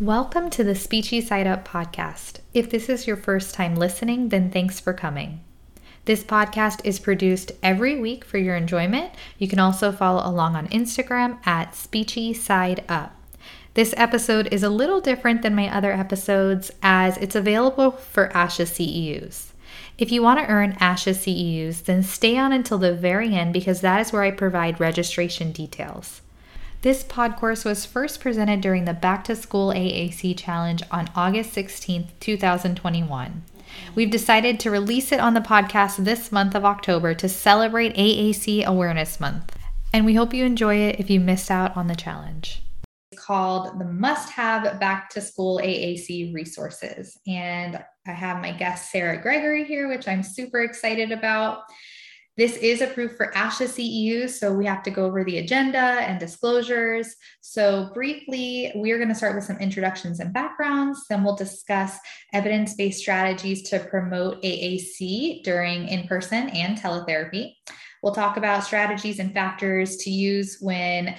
Welcome to the Speechy Side Up podcast. If this is your first time listening, then thanks for coming. This podcast is produced every week for your enjoyment. You can also follow along on Instagram at Speechy Side Up. This episode is a little different than my other episodes as it's available for ASHA CEUs. If you want to earn ASHA CEUs, then stay on until the very end because that is where I provide registration details. This pod course was first presented during the Back to School AAC Challenge on August 16th, 2021. We've decided to release it on the podcast this month of October to celebrate AAC Awareness Month. And we hope you enjoy it if you missed out on the challenge. It's called the Must Have Back to School AAC Resources. And I have my guest, Sarah Gregory, here, which I'm super excited about. This is approved for ASHA CEU, so we have to go over the agenda and disclosures. So, briefly, we are going to start with some introductions and backgrounds. Then, we'll discuss evidence based strategies to promote AAC during in person and teletherapy. We'll talk about strategies and factors to use when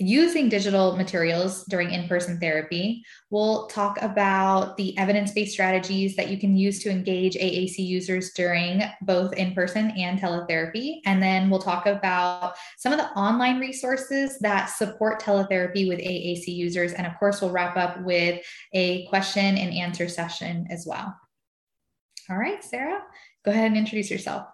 using digital materials during in person therapy. We'll talk about the evidence based strategies that you can use to engage AAC users during both in person and teletherapy. And then we'll talk about some of the online resources that support teletherapy with AAC users. And of course, we'll wrap up with a question and answer session as well. All right, Sarah, go ahead and introduce yourself.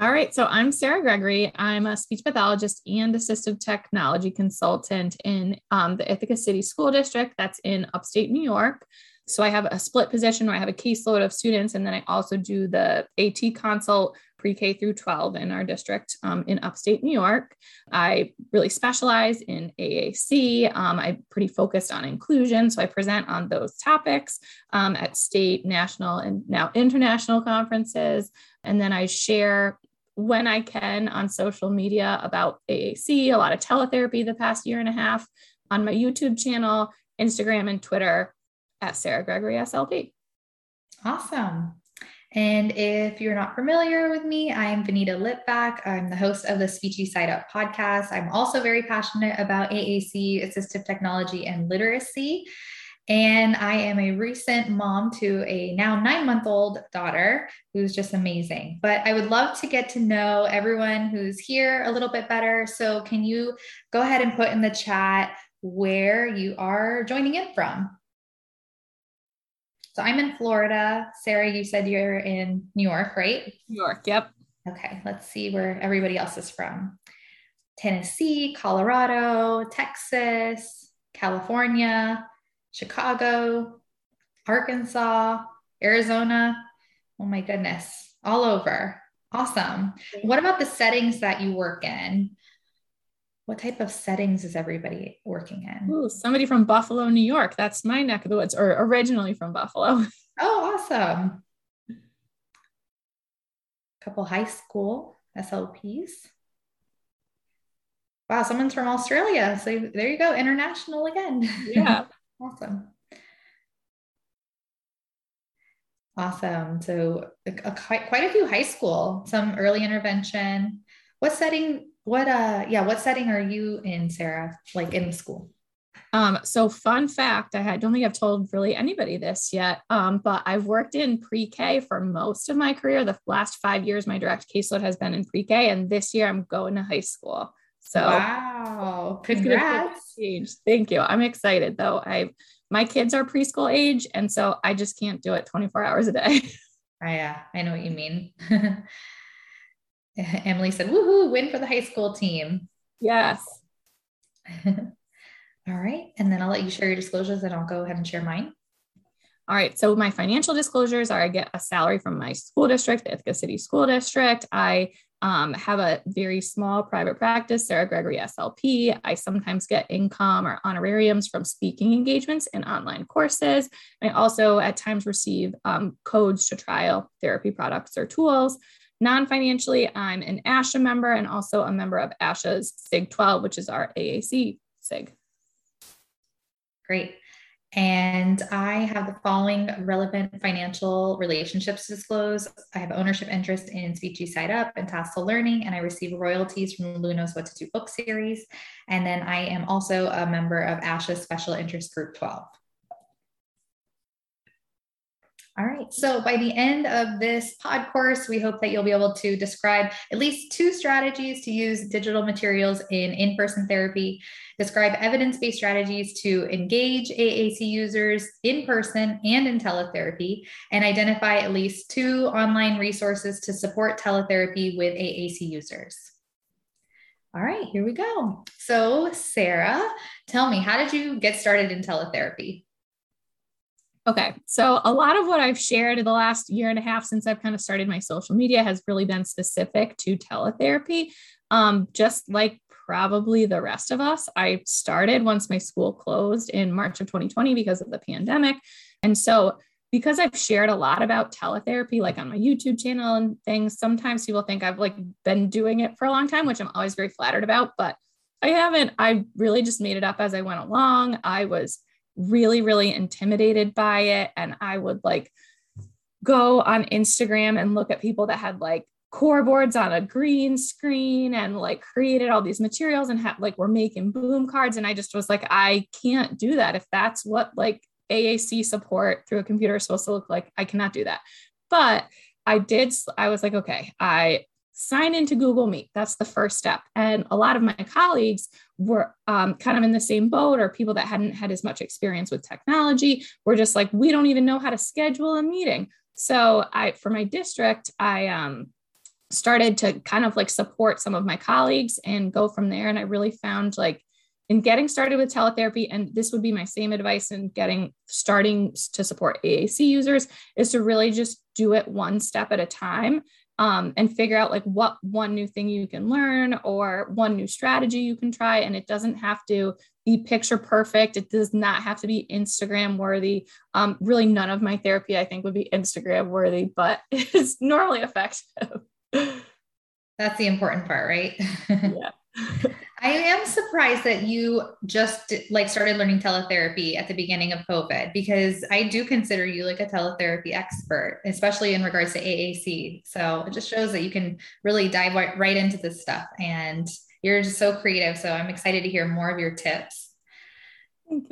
All right, so I'm Sarah Gregory. I'm a speech pathologist and assistive technology consultant in um, the Ithaca City School District that's in upstate New York. So I have a split position where I have a caseload of students, and then I also do the AT consult pre-K through 12 in our district um, in upstate New York. I really specialize in AAC. Um, I'm pretty focused on inclusion, so I present on those topics um, at state, national, and now international conferences. And then I share when I can on social media about AAC, a lot of teletherapy the past year and a half on my YouTube channel, Instagram, and Twitter at Sarah Gregory SLP. Awesome. And if you're not familiar with me, I am Vanita Lipback. I'm the host of the Speechy Side Up podcast. I'm also very passionate about AAC, assistive technology, and literacy. And I am a recent mom to a now nine month old daughter who's just amazing. But I would love to get to know everyone who's here a little bit better. So, can you go ahead and put in the chat where you are joining in from? So, I'm in Florida. Sarah, you said you're in New York, right? New York, yep. Okay, let's see where everybody else is from Tennessee, Colorado, Texas, California. Chicago, Arkansas, Arizona. Oh my goodness, all over. Awesome. What about the settings that you work in? What type of settings is everybody working in? Ooh, somebody from Buffalo, New York. That's my neck of the woods, or originally from Buffalo. Oh, awesome. A couple high school SLPs. Wow, someone's from Australia. So there you go, international again. Yeah. Awesome. Awesome. So a, a, quite a few high school, some early intervention. What setting? What uh? Yeah, what setting are you in, Sarah? Like in school? Um, so fun fact, I don't think I've told really anybody this yet, um, but I've worked in pre-K for most of my career. The last five years, my direct caseload has been in pre-K, and this year I'm going to high school. So wow, congrats! Thank you. I'm excited though. I my kids are preschool age, and so I just can't do it 24 hours a day. Oh, uh, yeah, I know what you mean. Emily said, "Woohoo! Win for the high school team." Yes. All right, and then I'll let you share your disclosures, and I'll go ahead and share mine. All right. So my financial disclosures are I get a salary from my school district, the Ithaca City School District. I um, have a very small private practice, Sarah Gregory SLP. I sometimes get income or honorariums from speaking engagements and online courses. I also at times receive um, codes to trial therapy products or tools. Non financially, I'm an ASHA member and also a member of ASHA's SIG 12, which is our AAC SIG. Great. And I have the following relevant financial relationships to disclose. I have ownership interest in Speechy Side Up and Tassel Learning, and I receive royalties from Lou Knows What to Do book series. And then I am also a member of ASHA Special Interest Group 12. All right. So by the end of this pod course, we hope that you'll be able to describe at least two strategies to use digital materials in in person therapy, describe evidence based strategies to engage AAC users in person and in teletherapy, and identify at least two online resources to support teletherapy with AAC users. All right, here we go. So, Sarah, tell me, how did you get started in teletherapy? Okay. So a lot of what I've shared in the last year and a half since I've kind of started my social media has really been specific to teletherapy. Um, just like probably the rest of us, I started once my school closed in March of 2020 because of the pandemic. And so because I've shared a lot about teletherapy, like on my YouTube channel and things, sometimes people think I've like been doing it for a long time, which I'm always very flattered about, but I haven't. I really just made it up as I went along. I was really, really intimidated by it. And I would like go on Instagram and look at people that had like core boards on a green screen and like created all these materials and had like we're making boom cards. And I just was like, I can't do that. If that's what like AAC support through a computer is supposed to look like, I cannot do that. But I did, I was like, okay, I sign into Google Meet. That's the first step. And a lot of my colleagues were um, kind of in the same boat, or people that hadn't had as much experience with technology were just like, we don't even know how to schedule a meeting. So I, for my district, I um, started to kind of like support some of my colleagues and go from there. And I really found like in getting started with teletherapy, and this would be my same advice in getting starting to support AAC users, is to really just do it one step at a time um, and figure out like what one new thing you can learn or one new strategy you can try. And it doesn't have to be picture perfect. It does not have to be Instagram worthy. Um, really, none of my therapy I think would be Instagram worthy, but it's normally effective. That's the important part, right? yeah. I am surprised that you just like started learning teletherapy at the beginning of COVID because I do consider you like a teletherapy expert, especially in regards to AAC. So it just shows that you can really dive right into this stuff and you're just so creative. So I'm excited to hear more of your tips.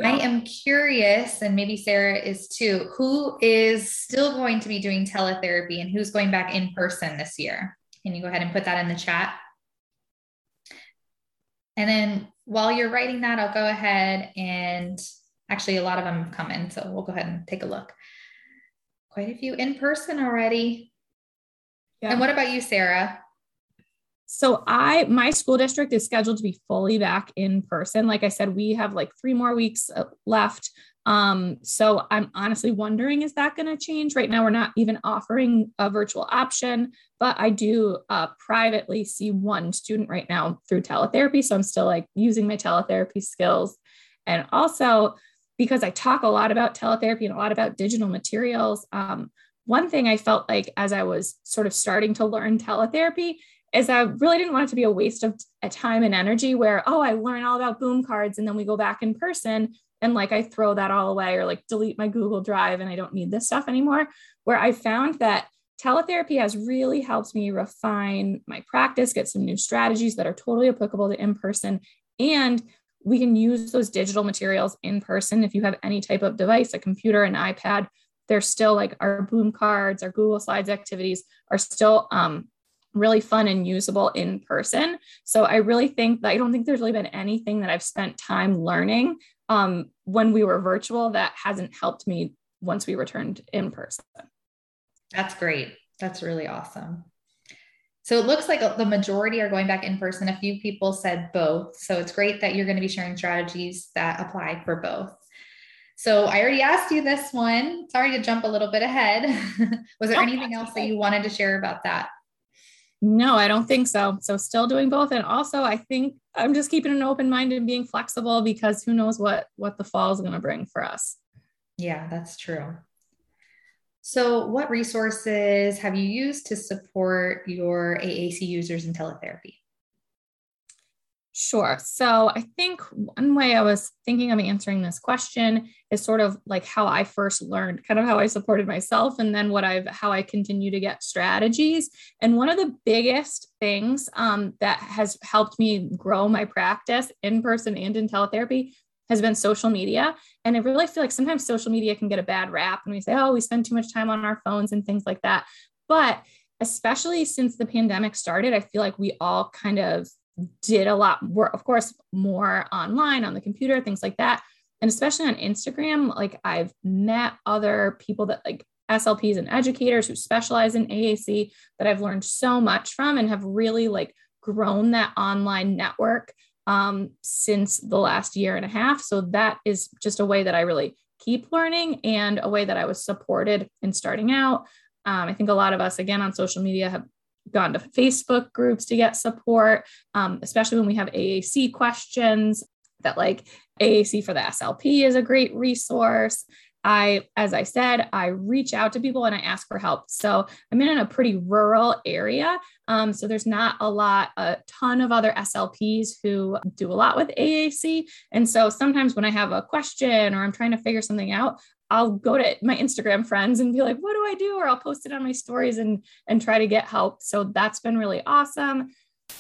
I am curious, and maybe Sarah is too, who is still going to be doing teletherapy and who's going back in person this year? Can you go ahead and put that in the chat? And then while you're writing that, I'll go ahead and actually a lot of them have come in. So we'll go ahead and take a look. Quite a few in person already. Yeah. And what about you, Sarah? So I my school district is scheduled to be fully back in person. Like I said, we have like 3 more weeks uh, left um, so I'm honestly wondering, is that going to change? Right now, we're not even offering a virtual option, but I do uh, privately see one student right now through teletherapy. So I'm still like using my teletherapy skills. And also, because I talk a lot about teletherapy and a lot about digital materials, um, one thing I felt like as I was sort of starting to learn teletherapy is I really didn't want it to be a waste of a time and energy where, oh, I learn all about boom cards and then we go back in person and like I throw that all away or like delete my Google Drive and I don't need this stuff anymore. Where I found that teletherapy has really helped me refine my practice, get some new strategies that are totally applicable to in person. And we can use those digital materials in person. If you have any type of device, a computer, an iPad, they're still like our boom cards, our Google Slides activities are still um, really fun and usable in person. So I really think that I don't think there's really been anything that I've spent time learning um, when we were virtual that hasn't helped me once we returned in person. That's great. That's really awesome. So it looks like the majority are going back in person. A few people said both. So it's great that you're going to be sharing strategies that apply for both. So I already asked you this one. Sorry to jump a little bit ahead. Was there anything else that you wanted to share about that? No, I don't think so. So still doing both. And also I think I'm just keeping an open mind and being flexible because who knows what what the fall is going to bring for us. Yeah, that's true. So what resources have you used to support your AAC users in teletherapy? Sure. So I think one way I was thinking of answering this question is sort of like how I first learned, kind of how I supported myself, and then what I've how I continue to get strategies. And one of the biggest things um, that has helped me grow my practice in person and in teletherapy has been social media. And I really feel like sometimes social media can get a bad rap and we say, oh, we spend too much time on our phones and things like that. But especially since the pandemic started, I feel like we all kind of did a lot more, of course, more online on the computer, things like that. And especially on Instagram, like I've met other people that like SLPs and educators who specialize in AAC that I've learned so much from and have really like grown that online network um, since the last year and a half. So that is just a way that I really keep learning and a way that I was supported in starting out. Um, I think a lot of us, again, on social media have gone to Facebook groups to get support, um, especially when we have AAC questions that like AAC for the SLP is a great resource. I, as I said, I reach out to people and I ask for help. So I'm in a pretty rural area. Um, so there's not a lot, a ton of other SLPs who do a lot with AAC. And so sometimes when I have a question or I'm trying to figure something out, I'll go to my Instagram friends and be like, what do I do? Or I'll post it on my stories and, and try to get help. So that's been really awesome.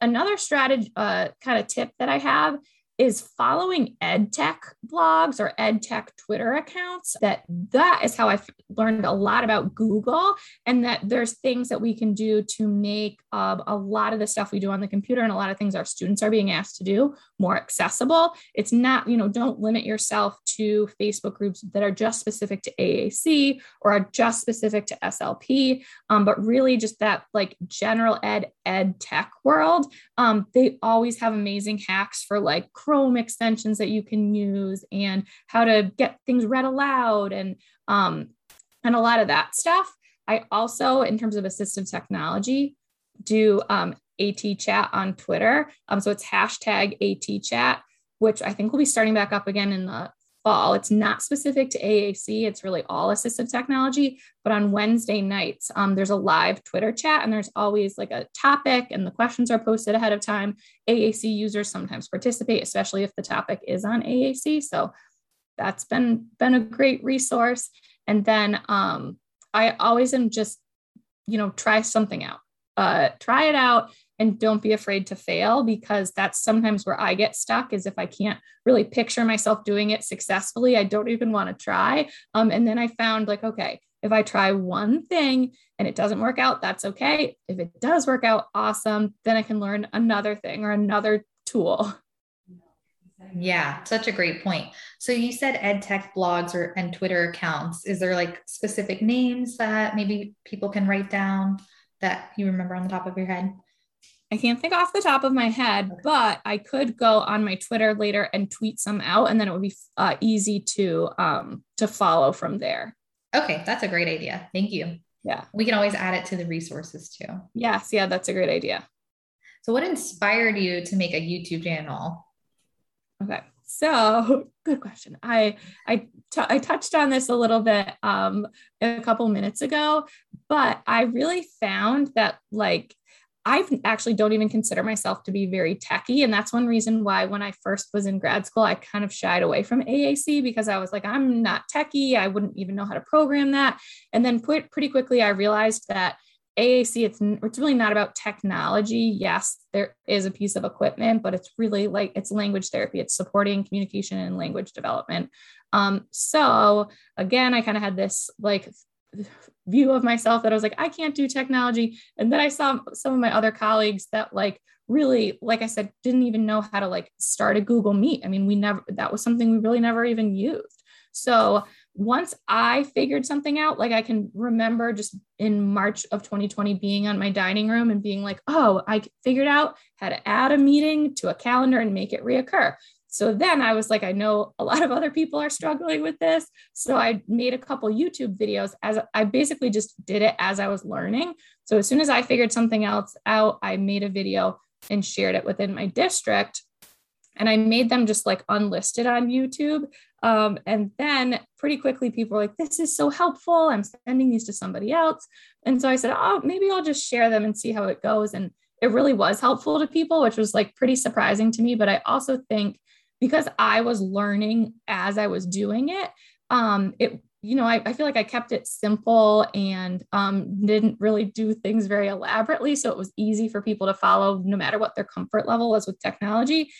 Another strategy, uh, kind of tip that I have is following ed tech blogs or ed tech Twitter accounts. That that is how I've learned a lot about Google, and that there's things that we can do to make um, a lot of the stuff we do on the computer and a lot of things our students are being asked to do more accessible. It's not, you know, don't limit yourself to Facebook groups that are just specific to AAC or are just specific to SLP, um, but really just that like general ed ed tech world. Um, they always have amazing hacks for like Chrome extensions that you can use and how to get things read aloud and um, and a lot of that stuff. I also, in terms of assistive technology, do um, AT chat on Twitter. Um, so it's hashtag AT chat, which I think will be starting back up again in the fall. It's not specific to AAC, it's really all assistive technology. But on Wednesday nights, um, there's a live Twitter chat and there's always like a topic and the questions are posted ahead of time. AAC users sometimes participate, especially if the topic is on AAC. So that's been been a great resource. And then um, I always am just, you know, try something out. Uh, try it out and don't be afraid to fail because that's sometimes where I get stuck is if I can't really picture myself doing it successfully, I don't even want to try. Um, and then I found like, okay, if I try one thing and it doesn't work out, that's okay. If it does work out, awesome. Then I can learn another thing or another tool. Yeah, such a great point. So you said ed tech blogs or and Twitter accounts. Is there like specific names that maybe people can write down that you remember on the top of your head? I can't think off the top of my head, but I could go on my Twitter later and tweet some out, and then it would be uh, easy to um, to follow from there. Okay, that's a great idea. Thank you. Yeah, we can always add it to the resources too. Yes, yeah, that's a great idea. So, what inspired you to make a YouTube channel? Okay, so good question. I I, t- I touched on this a little bit um, a couple minutes ago, but I really found that like I actually don't even consider myself to be very techy. And that's one reason why, when I first was in grad school, I kind of shied away from AAC because I was like, I'm not techy. I wouldn't even know how to program that. And then pretty quickly, I realized that AAC, it's, it's really not about technology. Yes, there is a piece of equipment, but it's really like it's language therapy, it's supporting communication and language development. Um, so, again, I kind of had this like view of myself that I was like, I can't do technology. And then I saw some of my other colleagues that like really, like I said, didn't even know how to like start a Google Meet. I mean, we never, that was something we really never even used. So once I figured something out, like I can remember just in March of 2020 being on my dining room and being like, oh, I figured out how to add a meeting to a calendar and make it reoccur. So then I was like, I know a lot of other people are struggling with this. So I made a couple YouTube videos as I basically just did it as I was learning. So as soon as I figured something else out, I made a video and shared it within my district. And I made them just like unlisted on YouTube. Um, and then pretty quickly, people were like, This is so helpful. I'm sending these to somebody else. And so I said, Oh, maybe I'll just share them and see how it goes. And it really was helpful to people, which was like pretty surprising to me. But I also think because I was learning as I was doing it, um, it you know, I, I, feel like I kept it simple and um, didn't really do things very elaborately. So it was easy for people to follow no matter what their comfort level was with technology.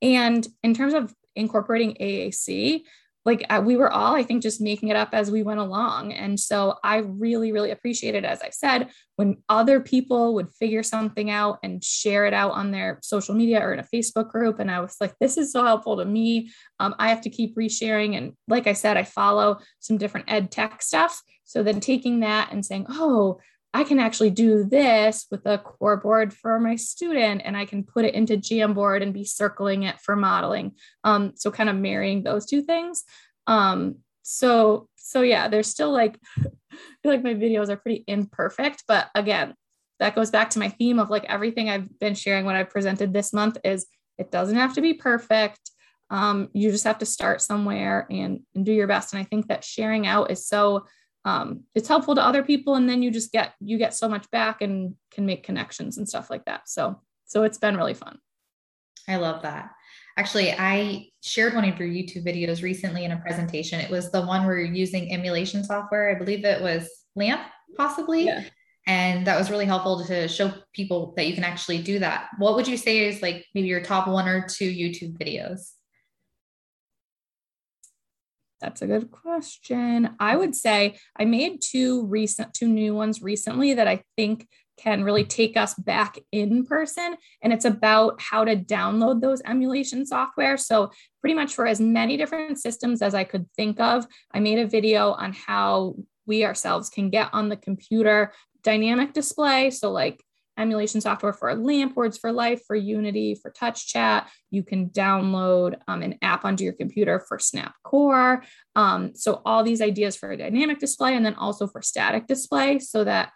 And in terms of incorporating AAC, like uh, we were all i think just making it up as we went along. And so i really really appreciated as i said when other people would figure something out and share it out on their social media or in a facebook group. And i was like this is so helpful to me. Um, i have to keep resharing. And like i said i follow some different ed tech stuff. So then taking that and saying oh I can actually do this with a core board for my student and I can put it into Jamboard and be circling it for modeling. Um, so kind of marrying those two things. Um, so, so yeah, there's still like, I feel like my videos are pretty imperfect, but again, that goes back to my theme of like everything I've been sharing, what I presented this month is it doesn't have to be perfect. Um, you just have to start somewhere and, and do your best. And I think that sharing out is so um, it's helpful to other people and then you just get you get so much back and can make connections and stuff like that. So so it's been really fun. I love that. Actually i shared one of your youtube videos recently in a presentation. It was the one where you're using emulation software. I believe it was lamp possibly. Yeah. and that was really helpful to show people that you can actually do that. What would you say is like maybe your top one or two youtube videos that's a good question. I would say I made two recent, two new ones recently that I think can really take us back in person. And it's about how to download those emulation software. So, pretty much for as many different systems as I could think of, I made a video on how we ourselves can get on the computer dynamic display. So, like emulation software for LAMP, Words for Life, for Unity, for Touch Chat. You can download um, an app onto your computer for Snap Core. Um, so all these ideas for a dynamic display and then also for static display so that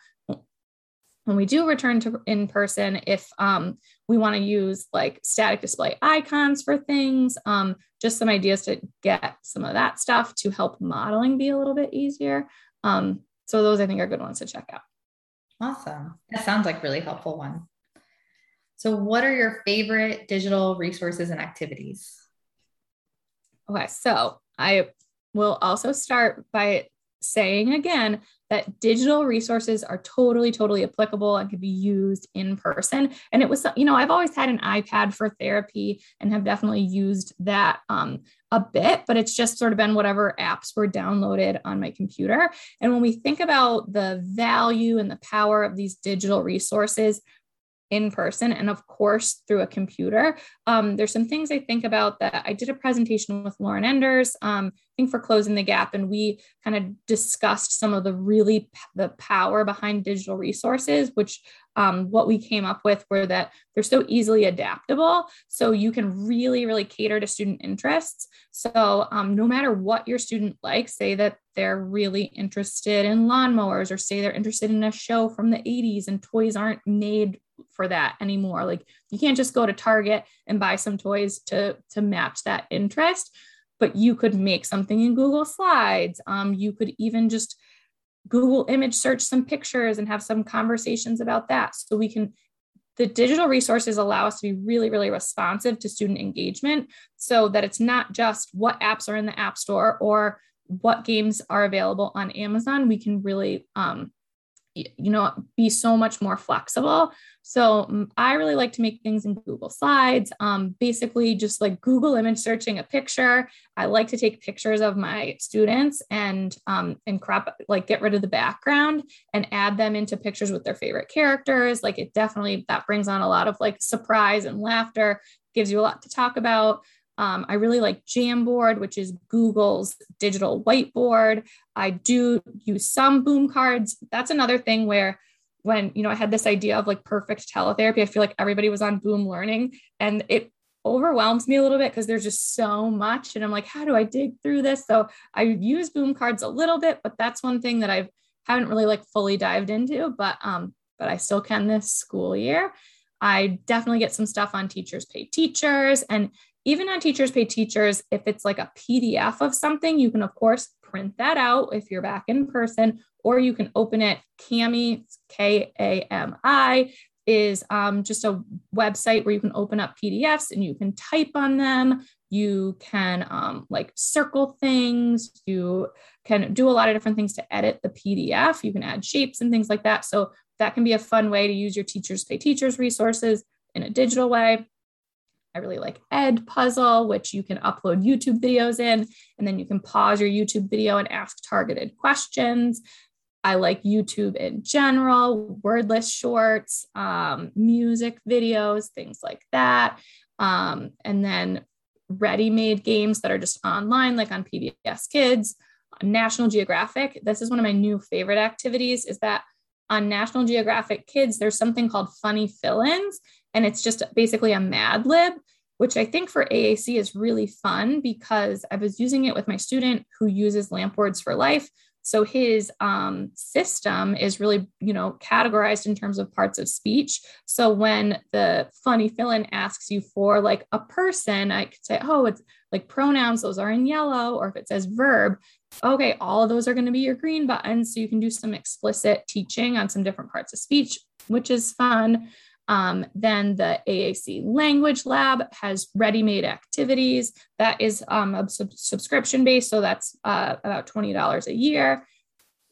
when we do return to in person, if um, we want to use like static display icons for things, um, just some ideas to get some of that stuff to help modeling be a little bit easier. Um, so those I think are good ones to check out. Awesome. That sounds like really helpful one. So what are your favorite digital resources and activities? Okay, so I will also start by saying again that digital resources are totally, totally applicable and can be used in person. And it was, you know, I've always had an iPad for therapy and have definitely used that um, a bit, but it's just sort of been whatever apps were downloaded on my computer. And when we think about the value and the power of these digital resources, in person and of course through a computer. Um, there's some things i think about that. I did a presentation with lauren enders um, i think for closing the gap and we kind of discussed some of the really p- the power behind digital resources which um, what we came up with were that they're so easily adaptable. So you can really really cater to student interests. So um, no matter what your student likes say that they're really interested in lawnmowers or say they're interested in a show from the 80s and toys aren't made for that anymore. Like you can't just go to Target and buy some toys to to match that interest, but you could make something in Google Slides. Um, you could even just Google image search some pictures and have some conversations about that. So we can the digital resources allow us to be really, really responsive to student engagement so that it's not just what apps are in the App Store or what games are available on Amazon. We can really um, you know be so much more flexible. So mm, i really like to make things in google slides. Um, basically just like google image searching a picture. I like to take pictures of my students and um, and crop like get rid of the background and add them into pictures with their favorite characters. Like it definitely that brings on a lot of like surprise and laughter gives you a lot to talk about um, I really like Jamboard, which is Google's digital whiteboard. I do use some boom cards. That's another thing where when you know I had this idea of like perfect teletherapy, I feel like everybody was on Boom Learning, and it overwhelms me a little bit because there's just so much, and I'm like, how do I dig through this? So I use boom cards a little bit, but that's one thing that I haven't really like fully dived into, but um, but I still can this school year. I definitely get some stuff on Teachers Pay Teachers. And even on Teachers Pay Teachers, if it's like a PDF of something, you can, of course, print that out if you're back in person, or you can open it. Kami, K A M I, is um, just a website where you can open up PDFs and you can type on them. You can um, like circle things. You can do a lot of different things to edit the PDF. You can add shapes and things like that. So that can be a fun way to use your Teachers Pay Teachers resources in a digital way. I really like Edpuzzle, which you can upload YouTube videos in, and then you can pause your YouTube video and ask targeted questions. I like YouTube in general, wordless shorts, um, music videos, things like that. Um, and then ready made games that are just online, like on PBS Kids, National Geographic. This is one of my new favorite activities is that on National Geographic Kids, there's something called funny fill ins, and it's just basically a Mad Lib, which I think for AAC is really fun because I was using it with my student who uses Lamp Words for Life. So his um, system is really, you know, categorized in terms of parts of speech. So when the funny fill-in asks you for like a person, I could say, oh, it's like pronouns, those are in yellow, or if it says verb, okay, all of those are going to be your green buttons. So you can do some explicit teaching on some different parts of speech, which is fun. Um, then the AAC Language Lab has ready made activities. That is um, a sub- subscription based. So that's uh, about $20 a year.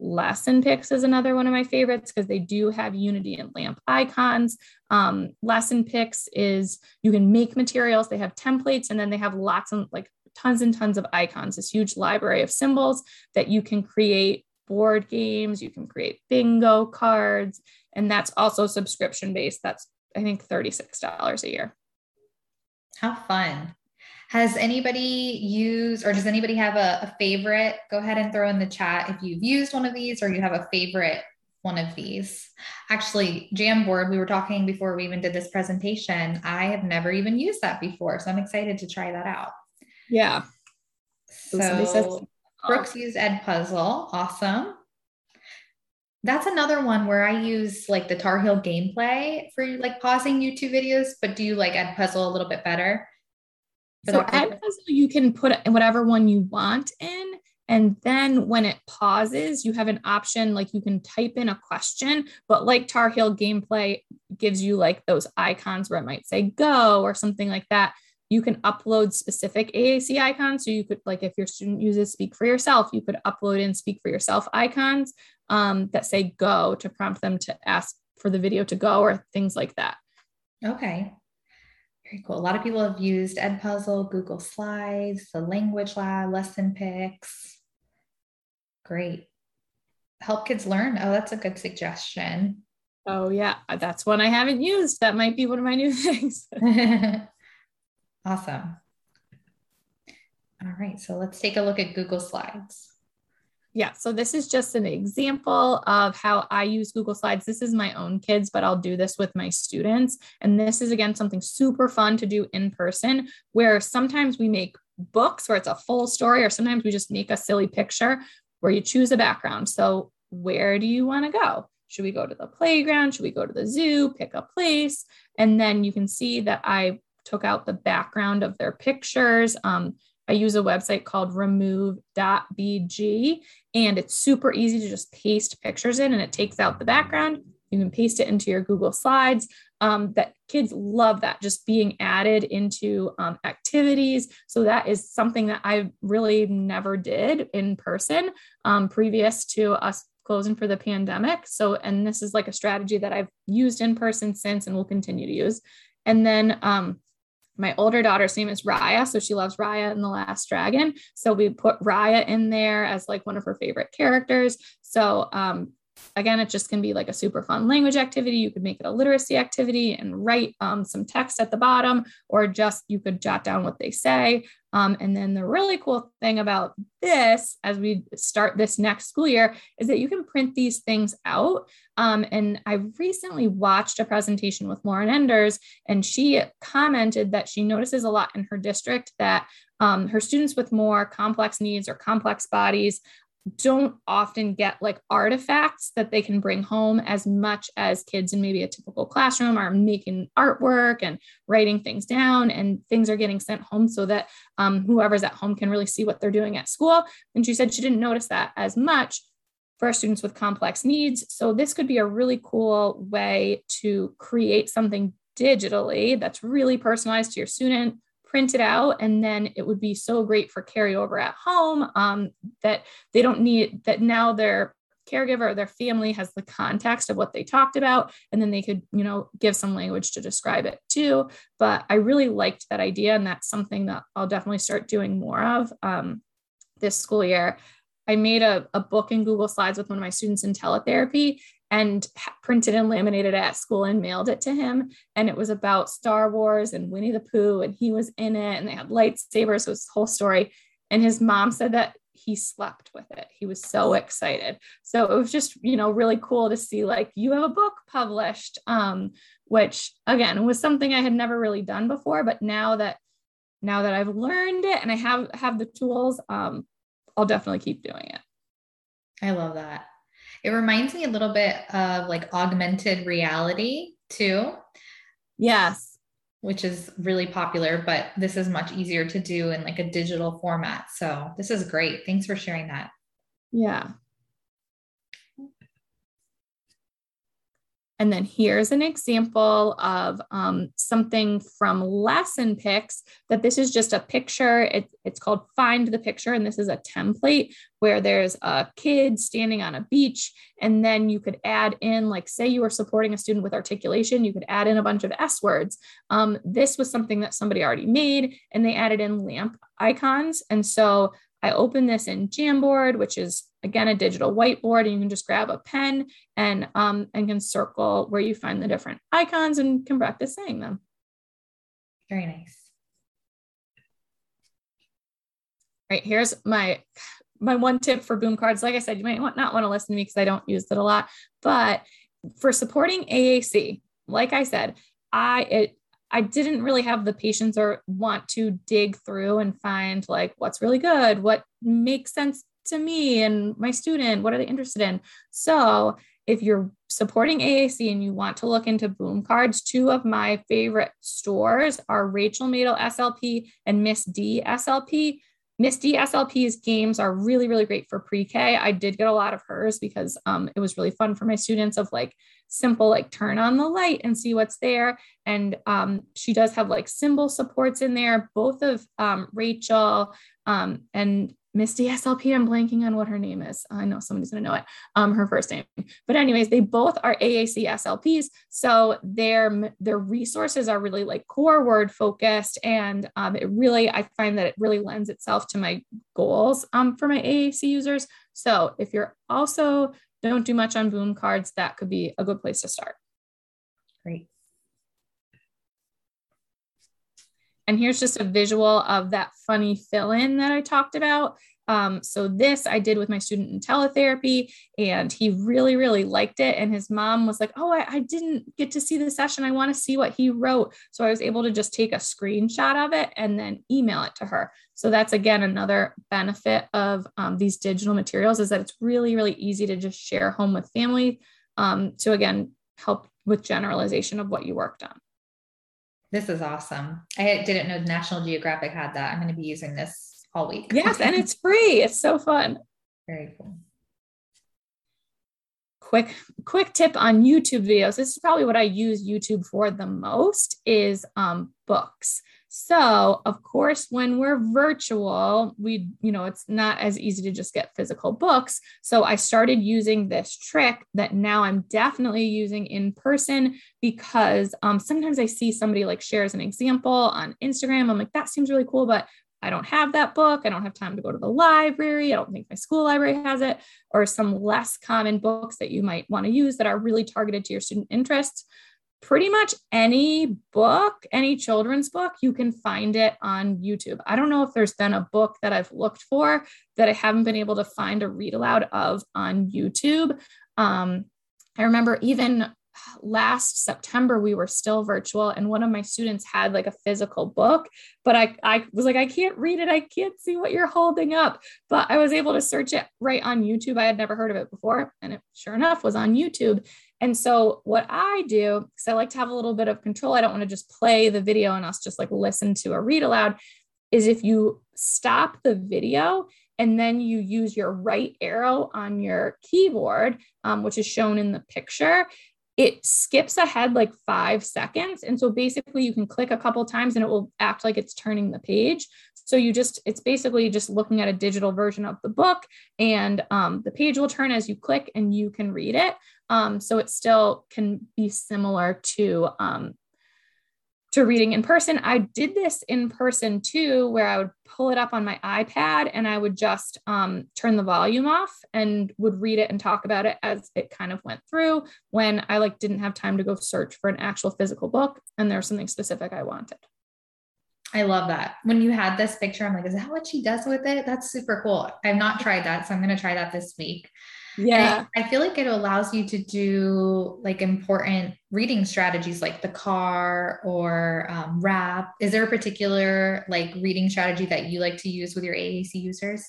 LessonPix is another one of my favorites because they do have Unity and LAMP icons. Um, LessonPix is you can make materials, they have templates, and then they have lots of like tons and tons of icons, this huge library of symbols that you can create board games, you can create bingo cards, and that's also subscription based. That's, I think, $36 a year. How fun. Has anybody used or does anybody have a, a, favorite? Go ahead and throw in the chat if you've used one of these or you have a favorite one of these. Actually, Jamboard, we were talking before we even did this presentation. I have never even used that before. So I'm excited to try that out. Yeah. So Brooks used Edpuzzle. Awesome. That's another one where I use like the Tar Heel gameplay for like pausing YouTube videos, but do you like Edpuzzle a little bit better? So Edpuzzle, you can put whatever one you want in. And then when it pauses, you have an option like you can type in a question, but like Tar Heel gameplay gives you like those icons where it might say go or something like that you can upload specific AAC icons. So you could, like, if your student uses Speak for Yourself, you could upload in Speak for Yourself icons um, that say go to prompt them to ask for the video to go or things like that. Okay. Very cool. A lot of people have used Edpuzzle, Google Slides, the Language Lab, LessonPix. Great. Help kids learn. Oh, that's a good suggestion. Oh, yeah. That's one I haven't used. That might be one of my new things. Awesome. All right, so let's take a look at Google Slides. Yeah, so this is just an example of how I use Google Slides. This is my own kids, but I'll do this with my students. And this is, again, something super fun to do in person, where sometimes we make books where it's a full story, or sometimes we just make a silly picture where you choose a background. So, where do you want to go? Should we go to the playground? Should we go to the zoo? Pick a place. And then you can see that I took out the background of their pictures. Um, I use a website called remove.bg, and it's super easy to just paste pictures in and it takes out the background. You can paste it into your Google Slides. Um, that kids love that just being added into um, activities. So that is something that I really never did in person um, previous to us closing for the pandemic. So, and this is like a strategy that I've used in person since and will continue to use. And then um, my older daughter's name is Raya. So she loves Raya and the Last Dragon. So we put Raya in there as like one of her favorite characters. So um, again, it just can be like a super fun language activity. You could make it a literacy activity and write um, some text at the bottom, or just you could jot down what they say. Um, and then the really cool thing about this, as we start this next school year, is that you can print these things out. Um, and I recently watched a presentation with Lauren Enders, and she commented that she notices a lot in her district that um, her students with more complex needs or complex bodies don't often get like artifacts that they can bring home as much as kids in maybe a typical classroom are making artwork and writing things down and things are getting sent home so that um, whoever's at home can really see what they're doing at school. And she said she didn't notice that as much for students with complex needs. So this could be a really cool way to create something digitally that's really personalized to your student print it out and then it would be so great for carryover at home um, that they don't need that now they're caregiver or their family has the context of what they talked about and then they could you know give some language to describe it too. But i really liked that idea and that's something that i'll definitely start doing more of um, this school year. I made a, a book in google slides with one of my students in teletherapy and printed and laminated at school and mailed it to him and it was about star wars and winnie the pooh and he was in it and they had lightsabers so was whole story and his mom said that he slept with it. He was so excited. So it was just, you know, really cool to see like you have a book published, um, which again was something I had never really done before. But now that now that I've learned it and I have have the tools, um, I'll definitely keep doing it. I love that. It reminds me a little bit of like augmented reality too. Yes which is really popular, but this is much easier to do in like a digital format. So this is great. Thanks for sharing that. Yeah. And then here's an example of um, something from LessonPix that this is just a picture. It, it's called Find the Picture. And this is a template where there's a kid standing on a beach. And then you could add in, like, say you were supporting a student with articulation, you could add in a bunch of S words. Um, this was something that somebody already made, and they added in lamp icons. And so I open this in Jamboard, which is again a digital whiteboard, and you can just grab a pen and um, and can circle where you find the different icons and can practice saying them. Very nice. Right here's my my one tip for boom cards. Like I said, you might not want to listen to me because I don't use it a lot, but for supporting AAC, like I said, I it I didn't really have the patience or want to dig through and find like what's really good, what makes sense to me and my student, what are they interested in? So, if you're supporting AAC and you want to look into boom cards, two of my favorite stores are Rachel Madel SLP and Miss D SLP. Miss D SLP's games are really, really great for pre-K. I did get a lot of hers because um, it was really fun for my students of like simple, like turn on the light and see what's there. And um, she does have like symbol supports in there. Both of um, Rachel um, and Misty SLP. I'm blanking on what her name is. I know somebody's going to know it. Um, her first name. But anyways, they both are AAC SLPs, so their their resources are really like core word focused, and um, it really I find that it really lends itself to my goals um, for my AAC users. So if you're also don't do much on boom cards, that could be a good place to start. Great. And here's just a visual of that funny fill in that I talked about. Um, so this I did with my student in teletherapy, and he really, really liked it. And his mom was like, "Oh, I, I didn't get to see the session. I want to see what he wrote." So I was able to just take a screenshot of it and then email it to her. So that's again another benefit of um, these digital materials is that it's really, really easy to just share home with family um, to again help with generalization of what you worked on. This is awesome. I didn't know National Geographic had that. I'm going to be using this all week. Yes, and it's free. It's so fun. Very cool. Quick, quick tip on YouTube videos. This is probably what I use YouTube for the most is um, books. So, of course, when we're virtual, we, you know, it's not as easy to just get physical books. So, I started using this trick that now I'm definitely using in person because um, sometimes I see somebody like shares an example on Instagram. I'm like, that seems really cool, but I don't have that book. I don't have time to go to the library. I don't think my school library has it, or some less common books that you might want to use that are really targeted to your student interests pretty much any book, any children's book, you can find it on YouTube. I don't know if there's been a book that I've looked for that I haven't been able to find a read aloud of on YouTube. Um, I remember even last September we were still virtual and one of my students had like a physical book but I I was like I can't read it. I can't see what you're holding up. But I was able to search it right on YouTube. I had never heard of it before and it sure enough was on YouTube. And so what I do, because I like to have a little bit of control, I don't want to just play the video and us just like listen to a read aloud, is if you stop the video and then you use your right arrow on your keyboard, um, which is shown in the picture, it skips ahead like five seconds. And so basically, you can click a couple times and it will act like it's turning the page. So you just, it's basically just looking at a digital version of the book, and um, the page will turn as you click and you can read it. Um, so it still can be similar to um, to reading in person. I did this in person too, where I would pull it up on my iPad and I would just um, turn the volume off and would read it and talk about it as it kind of went through when I like didn't have time to go search for an actual physical book and there's something specific I wanted. I love that. When you had this picture, I'm like, is that what she does with it? That's super cool. I've not tried that. So I'm going to try that this week. Yeah. I, I feel like it allows you to do like important reading strategies like the car or um, wrap. Is there a particular like reading strategy that you like to use with your AAC users?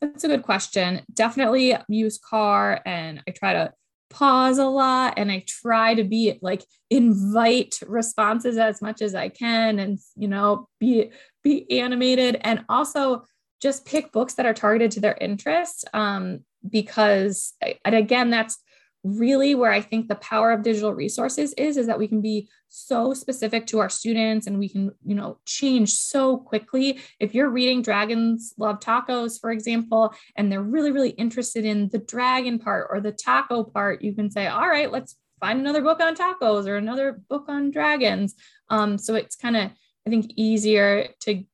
That's a good question. Definitely use car and I try to pause a lot and I try to be like invite responses as much as I can and you know be be animated and also just pick books that are targeted to their interests um, because and again that's really where i think the power of digital resources is is that we can be so specific to our students and we can you know change so quickly. If you're reading dragons love tacos for example and they're really really interested in the dragon part or the taco part you can say all right let's find another book on tacos or another book on dragons. Um, so it's kind of i think easier to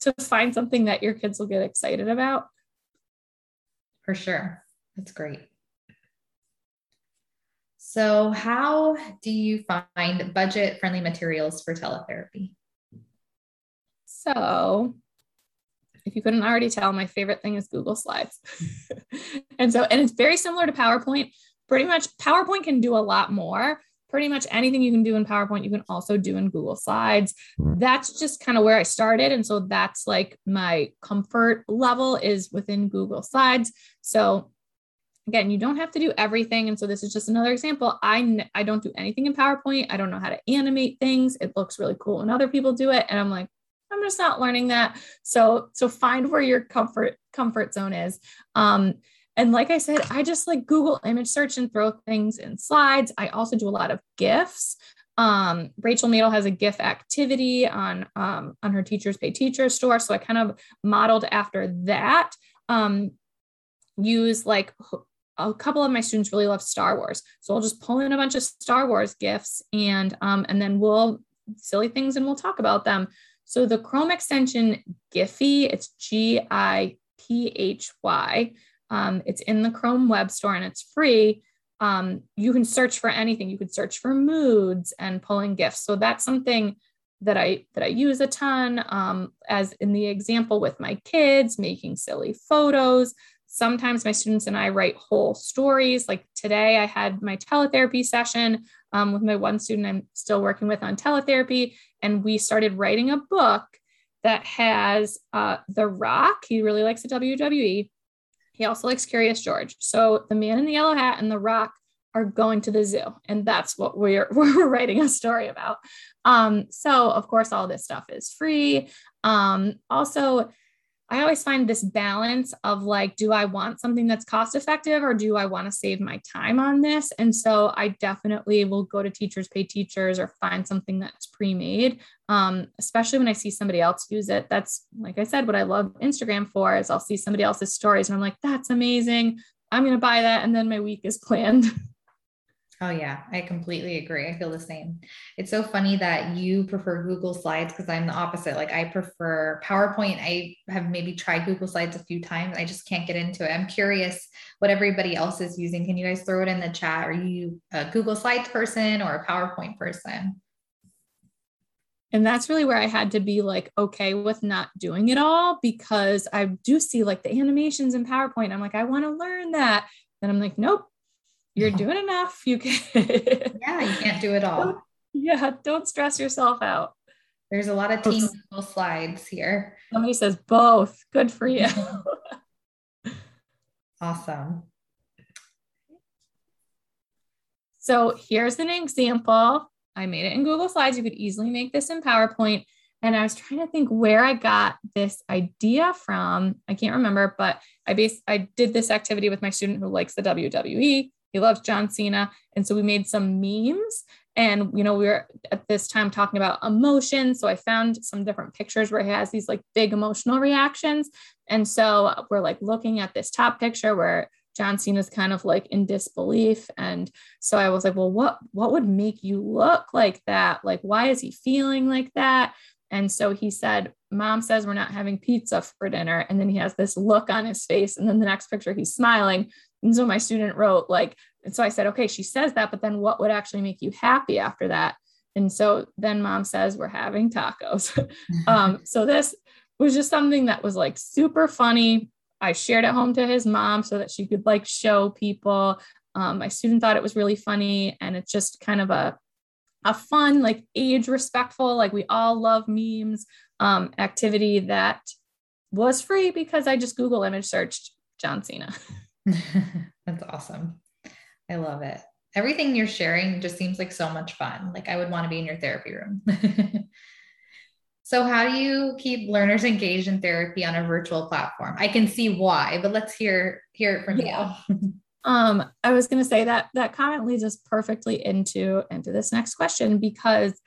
to find something that your kids will get excited about for sure. That's great. So, how do you find budget friendly materials for teletherapy? So, if you couldn't already tell, my favorite thing is Google Slides. and so, and it's very similar to PowerPoint. Pretty much, PowerPoint can do a lot more, pretty much anything you can do in PowerPoint, you can also do in Google Slides. Hmm. That's just kind of where I started. And so that's like my comfort level is within Google Slides. So again, you don't have to do everything. And so this is just another example. I, I don't do anything in PowerPoint. I don't know how to animate things. It looks really cool when other people do it. And I'm like, I'm just not learning that. So, so find where your comfort, comfort zone is. Um, and like I said, I just like Google image search and throw things in slides. I also do a lot of GIFs. Um, Rachel Madel has a GIF activity on um, on her Teachers Pay Teachers store, so I kind of modeled after that. Um, use like a couple of my students really love Star Wars, so I'll just pull in a bunch of Star Wars GIFs and um, and then we'll silly things and we'll talk about them. So the Chrome extension Giphy, it's G I P H Y. Um, it's in the Chrome Web Store and it's free. Um, you can search for anything. You could search for moods and pulling gifts. So that's something that I that I use a ton. Um, as in the example with my kids, making silly photos. Sometimes my students and I write whole stories. Like today, I had my teletherapy session um, with my one student I'm still working with on teletherapy, and we started writing a book that has uh, The Rock. He really likes the WWE he also likes Curious George. So the man in the yellow hat and the rock are going to the zoo. And that's what we're, we're writing a story about. Um, so, of course, all this stuff is free. Um, also, I always find this balance of like, do I want something that's cost effective or do I want to save my time on this? And so I definitely will go to Teachers Pay Teachers or find something that's pre made, um, especially when I see somebody else use it. That's, like I said, what I love Instagram for is I'll see somebody else's stories and I'm like, that's amazing. I'm going to buy that. And then my week is planned. Oh, yeah, I completely agree. I feel the same. It's so funny that you prefer Google Slides because I'm the opposite. Like, I prefer PowerPoint. I have maybe tried Google Slides a few times. I just can't get into it. I'm curious what everybody else is using. Can you guys throw it in the chat? Are you a Google Slides person or a PowerPoint person? And that's really where I had to be like, okay with not doing it all because I do see like the animations in PowerPoint. I'm like, I want to learn that. Then I'm like, nope, you're mm-hmm. doing enough. You can. yeah, you can't do it all. Don't, yeah, don't stress yourself out. There's a lot of team slides here. Somebody says both. Good for you. awesome. So here's an example. I made it in Google Slides. You could easily make this in PowerPoint. And I was trying to think where I got this idea from. I can't remember, but I based I did this activity with my student who likes the WWE. He loves John Cena. And so we made some memes. And, you know, we were at this time talking about emotion. So I found some different pictures where he has these like big emotional reactions. And so we're like looking at this top picture where John Cena's kind of like in disbelief. And so I was like, well, what what would make you look like that? Like, why is he feeling like that? And so he said, Mom says we're not having pizza for dinner. And then he has this look on his face. And then the next picture, he's smiling. And so my student wrote, like, and so I said, okay, she says that, but then what would actually make you happy after that? And so then mom says, we're having tacos. um, so this was just something that was like super funny. I shared it home to his mom so that she could like show people. Um, my student thought it was really funny. And it's just kind of a, a fun, like age respectful, like we all love memes um, activity that was free because I just Google image searched John Cena. That's awesome. I love it. Everything you're sharing just seems like so much fun. Like I would want to be in your therapy room. so, how do you keep learners engaged in therapy on a virtual platform? I can see why, but let's hear hear it from yeah. you. um, I was going to say that that comment leads us perfectly into into this next question because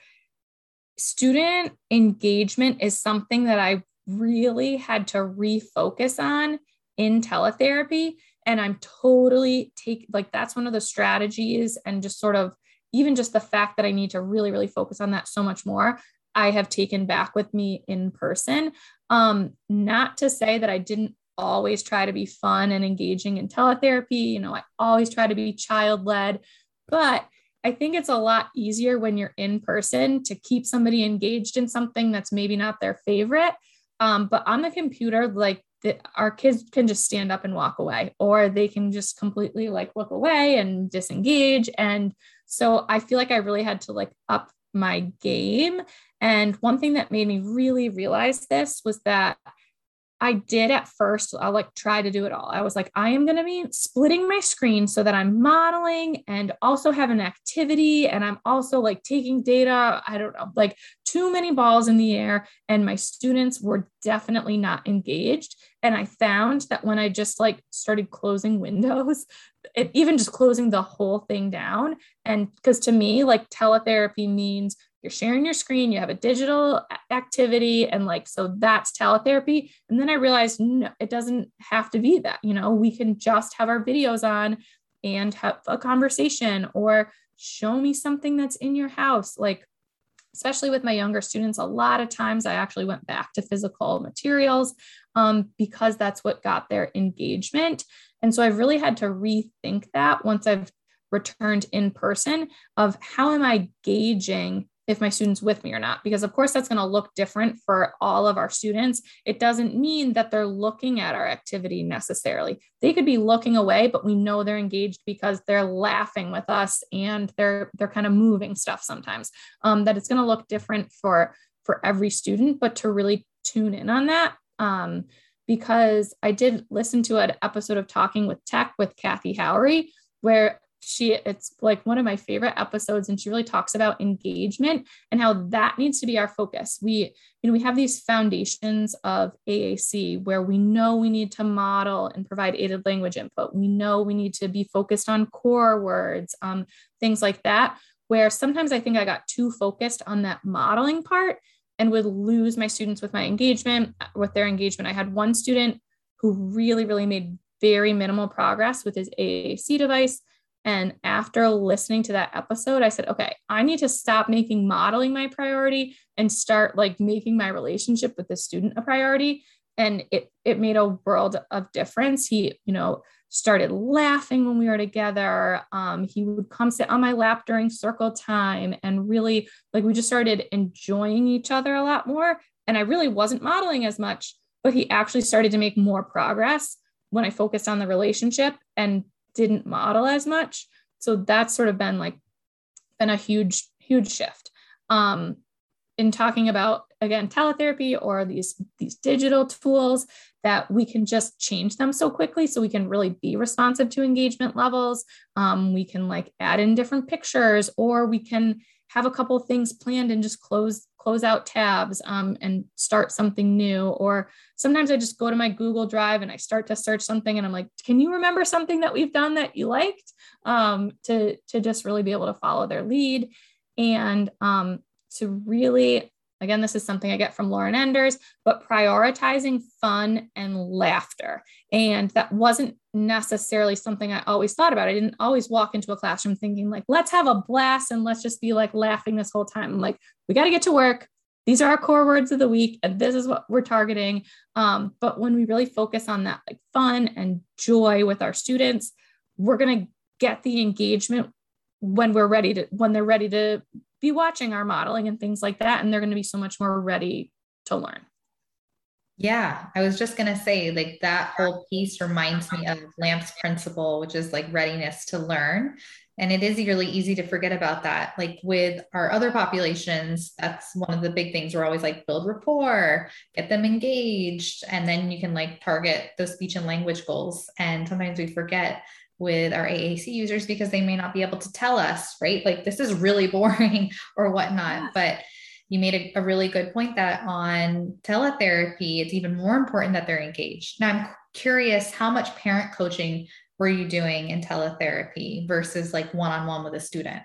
student engagement is something that I really had to refocus on in teletherapy and i'm totally take like that's one of the strategies and just sort of even just the fact that i need to really really focus on that so much more i have taken back with me in person um not to say that i didn't always try to be fun and engaging in teletherapy you know i always try to be child led but I think it's a lot easier when you're in person to keep somebody engaged in something that's maybe not their favorite. Um, but on the computer, like the, our kids can just stand up and walk away, or they can just completely like look away and disengage. And so I feel like I really had to like up my game. And one thing that made me really realize this was that I did at first, I'll like try to do it all. I was like, I am going to be splitting my screen so that I'm modeling and also have an activity. And I'm also like taking data. I don't know, like too many balls in the air. And my students were definitely not engaged. And I found that when I just like started closing windows, it, even just closing the whole thing down. And because to me, like teletherapy means you're sharing your screen, you have a digital activity, and like, so that's teletherapy. And then I realized, no, it doesn't have to be that. You know, we can just have our videos on and have a conversation or show me something that's in your house. Like, especially with my younger students, a lot of times I actually went back to physical materials um, because that's what got their engagement. And so I've really had to rethink that once I've returned in person of how am I gauging if my students with me or not because of course that's going to look different for all of our students. It doesn't mean that they're looking at our activity necessarily. They could be looking away but we know they're engaged because they're laughing with us and they're they're kind of moving stuff sometimes. Um, that it's going to look different for for every student but to really tune in on that um, because i did listen to an episode of talking with tech with kathy howery where she it's like one of my favorite episodes and she really talks about engagement and how that needs to be our focus. We you know we have these foundations of aac where we know we need to model and provide aided language input. We know we need to be focused on core words um, things like that where sometimes i think i got too focused on that modeling part and would lose my students with my engagement with their engagement. I had one student who really really made very minimal progress with his aac device and after listening to that episode, I said, okay, I need to stop making modeling my priority and start like making my relationship with the student a priority. And it it made a world of difference. He, you know, started laughing when we were together. Um, he would come sit on my lap during circle time and really like we just started enjoying each other a lot more. And I really wasn't modeling as much, but he actually started to make more progress when I focused on the relationship and didn't model as much. So that's sort of been like been a huge, huge shift. Um, in talking about again teletherapy or these these digital tools that we can just change them so quickly so we can really be responsive to engagement levels um, we can like add in different pictures or we can have a couple things planned and just close close out tabs um, and start something new. Or sometimes i just go to my google drive and i start to search something and i'm like can you remember something that we've done that you liked? Um, to to just really be able to follow their lead. And um, to really Again, this is something I get from Lauren Enders, but prioritizing fun and laughter. And that wasn't necessarily something I always thought about. I didn't always walk into a classroom thinking, like, let's have a blast and let's just be like laughing this whole time. I'm like, we got to get to work. These are our core words of the week, and this is what we're targeting. Um, but when we really focus on that, like fun and joy with our students, we're going to get the engagement when we're ready to when they're ready to be watching our modeling and things like that. And they're going to be so much more ready to learn. Yeah, I was just going to say, like, that whole piece reminds me of LAMP's principle, which is like readiness to learn. And it is really easy to forget about that. Like with our other populations, that's one of the big things. We're always like, build rapport, get them engaged, and then you can like target those speech and language goals. And sometimes we forget with our AAC users because they may not be able to tell us, right? Like this is really boring or whatnot. But you made a, a, really good point that on teletherapy, it's even more important that they're engaged. Now, I'm curious how much parent coaching were you doing in teletherapy versus like one on one with a student?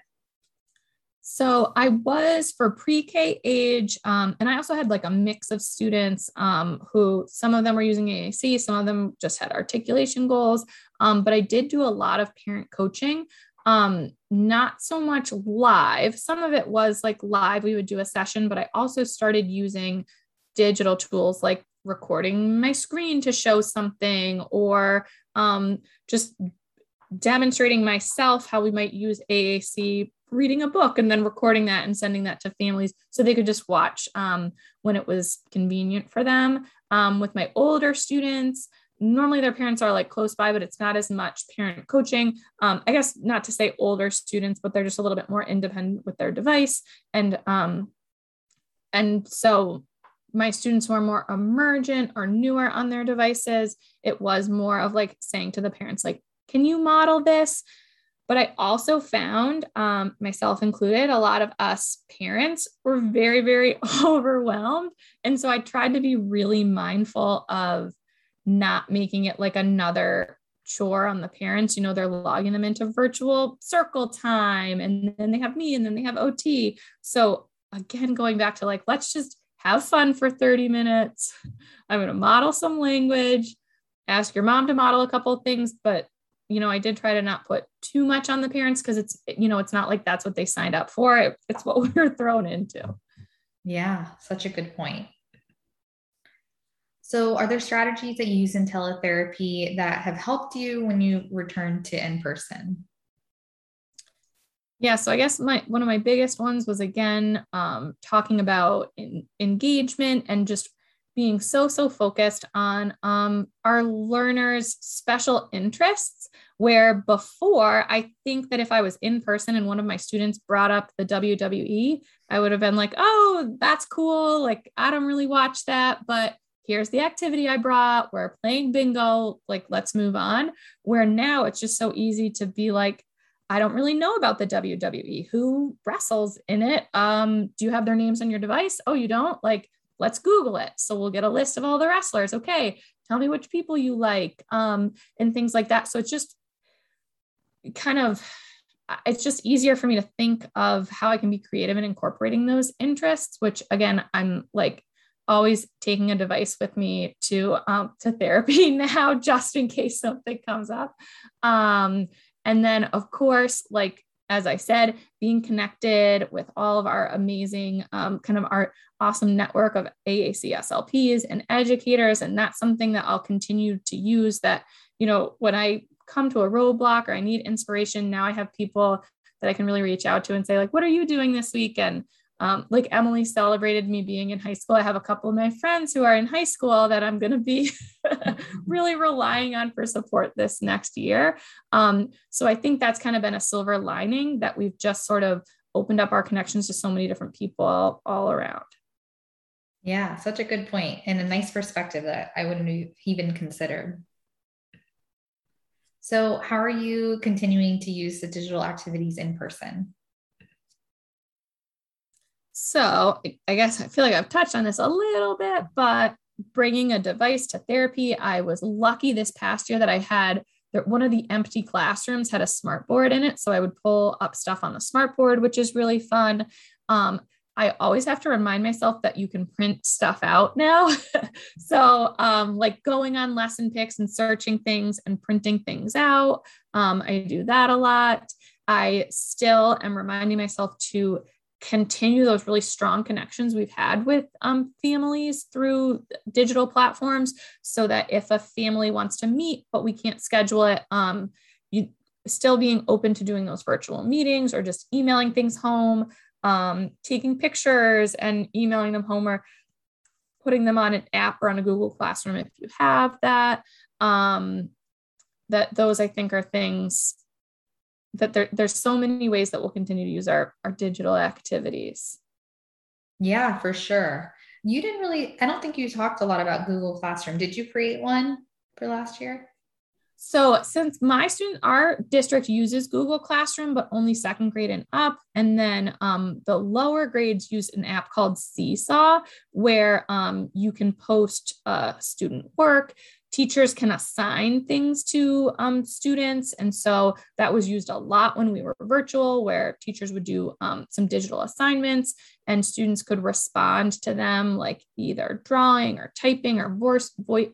So I was for pre-K age, um, and I also had like a mix of students um, who some of them were using AAC, some of them just had articulation goals. Um, but I did do a lot of parent coaching, um, not so much live. Some of it was like live, we would do a session, but I also started using digital tools like recording my screen to show something or um, just demonstrating myself how we might use AAC reading a book and then recording that and sending that to families so they could just watch um, when it was convenient for them. Um, with my older students, normally their parents are like close by, but it's not as much parent coaching. Um, I guess not to say older students, but they're just a little bit more independent with their device. And um, and so my students who are more emergent or newer on their devices, it was more of like saying to the parents, like, can you model this? But I also found, um, myself included, a lot of us parents were very, very overwhelmed. And so I tried to be really mindful of not making it like another chore on the parents. You know, they're logging them into virtual circle time and then they have me and then they have OT. So again, going back to like, let's just have fun for 30 minutes. I'm going to model some language, ask your mom to model a couple things, but you know, I did try to not put too much on the parents because it's, you know, it's not like that's what they signed up for. It, it's what we were thrown into. Yeah, such a good point. So, are there strategies that you use in teletherapy that have helped you when you return to in person? Yeah, so I guess my one of my biggest ones was again um, talking about in, engagement and just being so so focused on um, our learners special interests where before i think that if i was in person and one of my students brought up the wwe i would have been like oh that's cool like i don't really watch that but here's the activity i brought we're playing bingo like let's move on where now it's just so easy to be like I don't really know about the WWE. Who wrestles in it? Um, do you have their names on your device? Oh, you don't? Like, let's Google it. So we'll get a list of all the wrestlers. Okay, tell me which people you like, um, and things like that. So it's just kind of it's just easier for me to think of how I can be creative in incorporating those interests, which again, I'm like always taking a device with me to um, to therapy now, just in case something comes up. Um, and then, of course, like as I said, being connected with all of our amazing, um, kind of our awesome network of AAC SLPs and educators. And that's something that I'll continue to use that, you know, when I come to a roadblock or I need inspiration, now I have people that I can really reach out to and say, like, what are you doing this weekend? Um, like Emily celebrated me being in high school. I have a couple of my friends who are in high school that I'm going to be really relying on for support this next year. Um, so I think that's kind of been a silver lining that we've just sort of opened up our connections to so many different people all, around. Yeah, such a good point and a nice perspective that I wouldn't even considered. So, how are you continuing to use the digital activities in person? So I guess I feel like I've touched on this a little bit, but bringing a device to therapy, I was lucky this past year that I had one of the empty classrooms had a smart board in it. So I would pull up stuff on the smart board, which is really fun. Um, I always have to remind myself that you can print stuff out now. so, um, like going on LessonPix and searching things and printing things out, um, I do that a lot. I still am reminding myself to continue those really strong connections we've had with um, families through digital platforms so that if a family wants to meet but we can't schedule it um, you still being open to doing those virtual meetings or just emailing things home um, taking pictures and emailing them home or putting them on an app or on a google classroom if you have that. Um, that those i think are things that there, there's so many ways that we'll continue to use our, our digital activities. Yeah, for sure. You didn't really, I don't think you talked a lot about Google Classroom. Did you create one for last year? So, since my student, our district uses Google Classroom, but only second grade and up. And then um, the lower grades use an app called Seesaw, where um, you can post uh, student work teachers can assign things to um, students. And so that was used a lot when we were virtual, where teachers would do um, some digital assignments and students could respond to them, like either drawing or typing or voice, voice,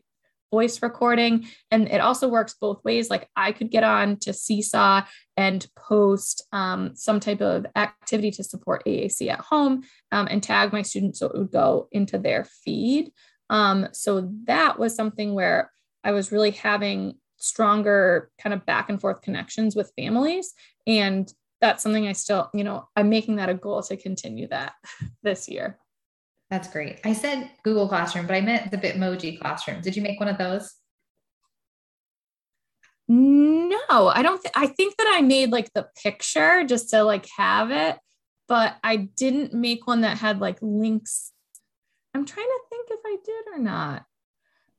voice recording. And it also works both ways. Like I could get on to Seesaw and post um, some type of activity to support AAC at home um, and tag my students so it would go into their feed. Um, so that was something where I was really having stronger kind of back and forth connections with families. And that's something I still, you know, I'm making that a goal to continue that this year. That's great. I said Google Classroom, but I meant the Bitmoji Classroom. Did you make one of those? No, I don't. Th- I think that I made like the picture just to like have it, but I didn't make one that had like links I'm trying to think if I did or not.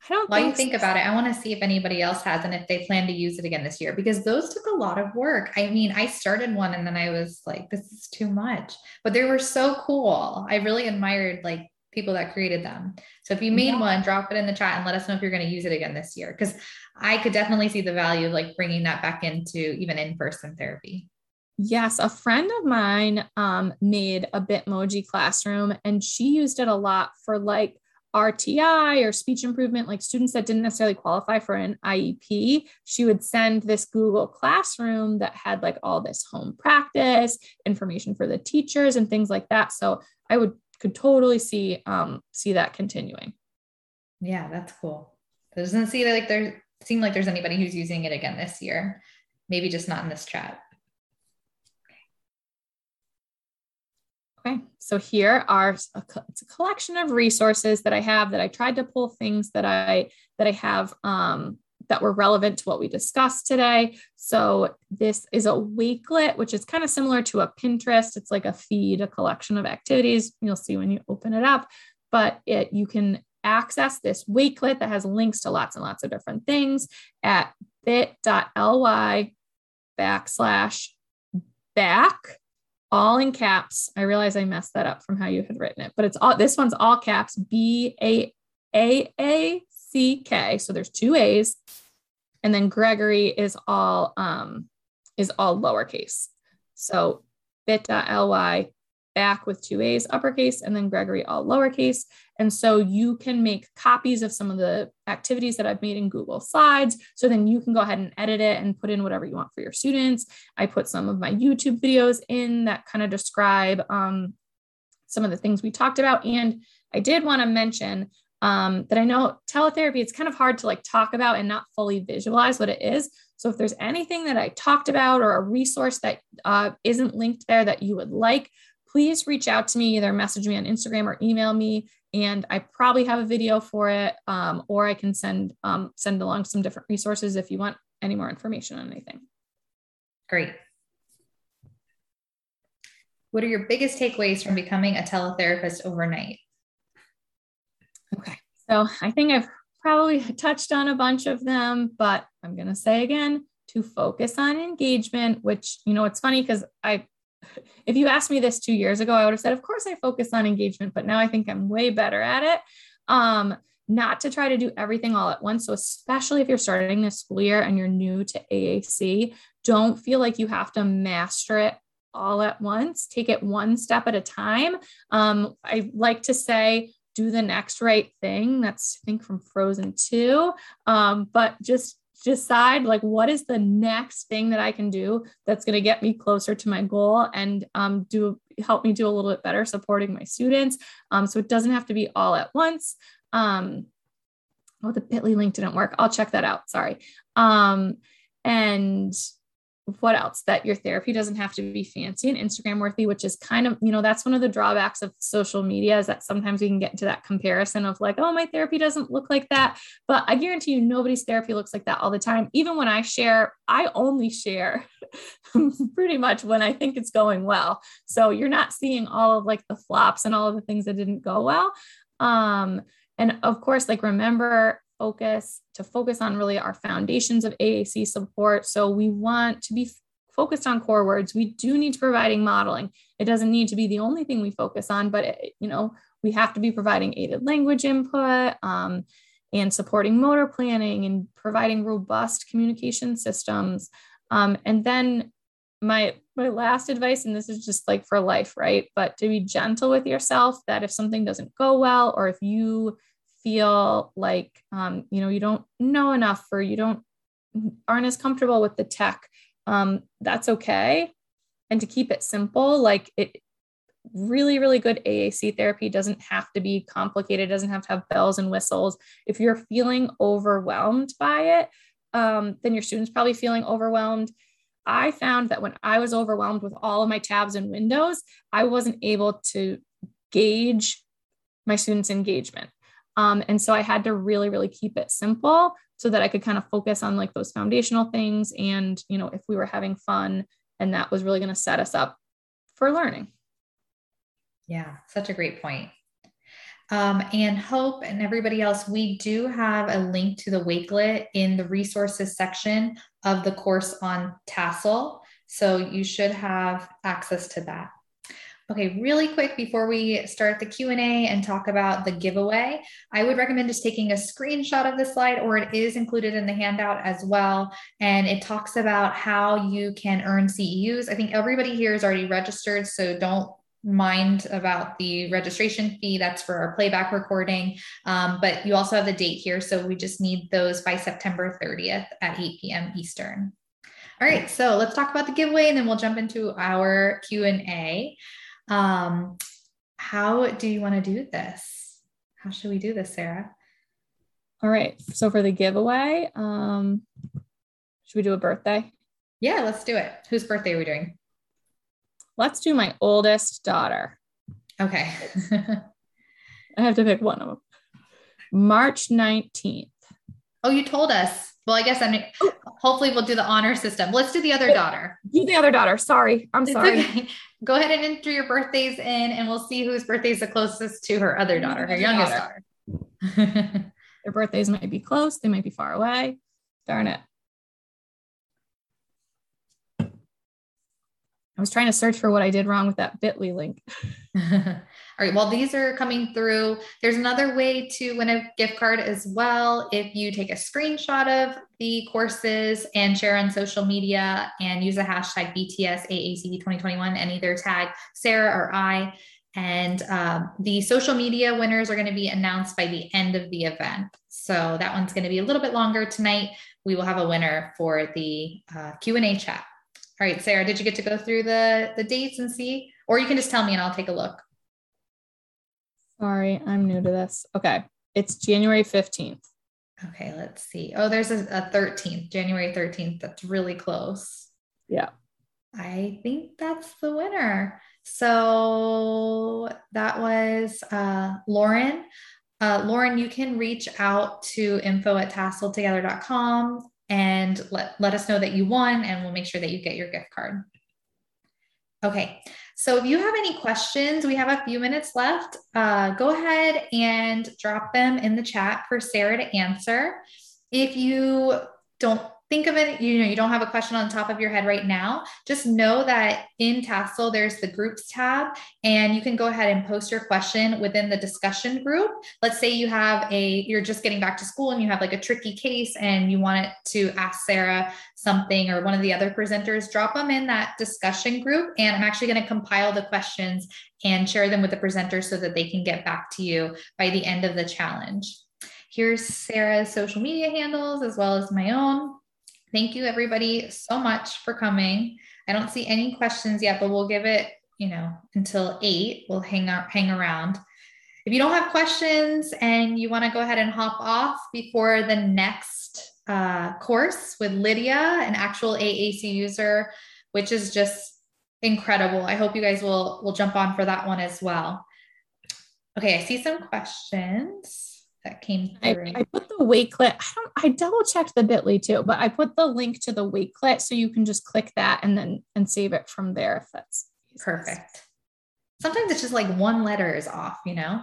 I don't While think you think so. about it, I want to see if anybody else has and if they plan to use it again this year because those took a lot of work. I mean, I started one and then I was like, this is too much, but they were so cool. I really admired like people that created them. So if you made yeah. one, drop it in the chat and let us know if you're going to use it again this year because I could definitely see the value of like bringing that back into even in person therapy. Yes, a friend of mine um, made a Bitmoji classroom and she used it a lot for like RTI or speech improvement, like students that didn't necessarily qualify for an IEP. She would send this Google Classroom that had like all this home practice, information for the teachers, and things like that. So I would could totally see um, see that continuing. Yeah, that's cool. It doesn't see like there seem like there's anybody who's using it again this year. Maybe just not in this chat. Okay, so here are a, it's a collection of resources that I have that I tried to pull things that I that I have um, that were relevant to what we discussed today. So this is a Wakelet, which is kind of similar to a Pinterest. It's like a feed, a collection of activities. You'll see when you open it up, but it you can access this Wakelet that has links to lots and lots of different things at bit.ly backslash back all in caps. I realize I messed that up from how you had written it, but it's all this one's all caps B A A A C K. So there's two A's, and then Gregory is all um is all lowercase. So bit.ly back with two A's uppercase and then Gregory all lowercase. And so you can make copies of some of the activities that I've made in Google Slides. So then you can go ahead and edit it and put in whatever you want for your students. I put some of my YouTube videos in that kind of describe um, some of the things we talked about. And I did want to mention um, that I know teletherapy, it's kind of hard to like talk about and not fully visualize what it is. So if there's anything that I talked about or a resource that uh, not linked there that you would like, please reach out to me, either message me on Instagram or email me. And I probably have a video for it, um, or I can send um, send along some different resources if you want any more information on anything. Great. What are your biggest takeaways from becoming a teletherapist overnight? Okay, so I think I've probably touched on a bunch of them, but I'm going to say again to focus on engagement, which, you know, it's funny because I if you asked me this two years ago, I would have said, of course I focus on engagement, but now I think I'm way better at it. Um, not to try to do everything all at once. So, especially if you're starting this school year and you're new to AAC, don't feel like you have to master it all at once. Take it one step at a time. Um, I like to say, do the next right thing. That's, I think, from Frozen 2. Um, but just decide like what is the next thing that I can do that's going to get me closer to my goal and um, do help me do a little bit better supporting my students. Um, so it doesn't have to be all at once. Um, oh, the Bitly link didn't work. I'll check that out. Sorry. Um, and what else? That your therapy doesn't have to be fancy and instagram worthy which is kind of you know that's one of the drawbacks of social media is that sometimes we can get into that comparison of like oh my therapy doesn't look like that. But i guarantee you nobody's therapy looks like that all the time. Even when i share i only share pretty much when i think it's going well. So you're not seeing all of like the flops and all of the things that didn't go well. Um and of course like remember focus to focus on really our foundations of AAC support. So we want to be focused on core words. We do need to providing modeling. It doesn't need to be the only thing we focus on, but it, you know, we have to be providing aided language input um, and supporting motor planning and providing robust communication systems. Um, and then my my last advice, and this is just like for life, right? But to be gentle with yourself that if something doesn't go well, or if you feel like um, you know you don't know enough or you don't aren't as comfortable with the tech um, that's okay. And to keep it simple like it really really good aac therapy doesn't have to be complicated doesn't have to have bells and whistles. If you're feeling overwhelmed by it um, then your students probably feeling overwhelmed. I found that when i was overwhelmed with all of my tabs and windows i wasn't able to gauge my students engagement um, and so I had to really, really keep it simple so that I could kind of focus on like those foundational things. And, you know, if we were having fun, and that was really going to set us up for learning. Yeah, such a great point. Um, and Hope and everybody else, we do have a link to the Wakelet in the resources section of the course on Tassel. So you should have access to that. Okay, really quick before we start the Q&A and talk about the giveaway, I would recommend just taking a screenshot of the slide or it is included in the handout as well. And it talks about how you can earn CEUs. I think everybody here is already registered, so don't mind about the registration fee. That's for our playback recording. Um, but you also have the date here. So we just need those by September 30th at 8 p.m. Eastern. All right, so let's talk about the giveaway and then we'll jump into our Q&A. Um, how do you want to do this? How should we do this, Sarah? All right. So for the giveaway, um, should we do a birthday? Yeah, let's do it. Whose birthday are we doing? Let's do my oldest daughter. Okay. I have to pick one of them. March 19th. Oh, you told us. Well, I guess I mean, oh. hopefully we'll do the honor system. Let's do the other daughter. Do the other daughter. Sorry. I'm sorry. Okay. Go ahead and enter your birthdays in and we'll see whose birthday is the closest to her other daughter, her youngest daughter. Their birthdays might be close. They might be far away. Darn it. I was trying to search for what I did wrong with that bit.ly link. All right. Well, these are coming through. There's another way to win a gift card as well. If you take a screenshot of the courses and share on social media and use the hashtag BTSAACD2021 and either tag Sarah or I. And um, the social media winners are going to be announced by the end of the event. So that one's going to be a little bit longer tonight. We will have a winner for the uh, Q&A chat. All right, Sarah, did you get to go through the, the dates and see? Or you can just tell me and I'll take a look. Sorry, I'm new to this. Okay. It's January 15th. Okay, let's see. Oh, there's a, a 13th, January 13th. That's really close. Yeah. I think that's the winner. So that was uh, Lauren. Uh, Lauren, you can reach out to info at tasseltogether.com and let, let us know that you won, and we'll make sure that you get your gift card. Okay, so if you have any questions, we have a few minutes left. Uh, go ahead and drop them in the chat for Sarah to answer. If you don't think of it, you know, you don't have a question on the top of your head right now, just know that in Tassel, there's the groups tab, and you can go ahead and post your question within the discussion group. Let's say you have a, you're just getting back to school and you have like a tricky case and you want it to ask Sarah something or one of the other presenters, drop them in that discussion group. And I'm actually going to compile the questions and share them with the presenters so that they can get back to you by the end of the challenge. Here's Sarah's social media handles as well as my own. Thank you everybody so much for coming. I don't see any questions yet, but we'll give it, you know, until eight. We'll hang out, hang around. If you don't have questions and you want to go ahead and hop off before the next uh, course with Lydia, an actual AAC user, which is just incredible. I hope you guys will will jump on for that one as well. Okay, I see some questions that came through. I, I put the Wakelet. I don't. I double checked the Bitly too, but I put the link to the Wakelet so you can just click that and then and save it from there if that's perfect. Sometimes it's just like one letter is off, you know.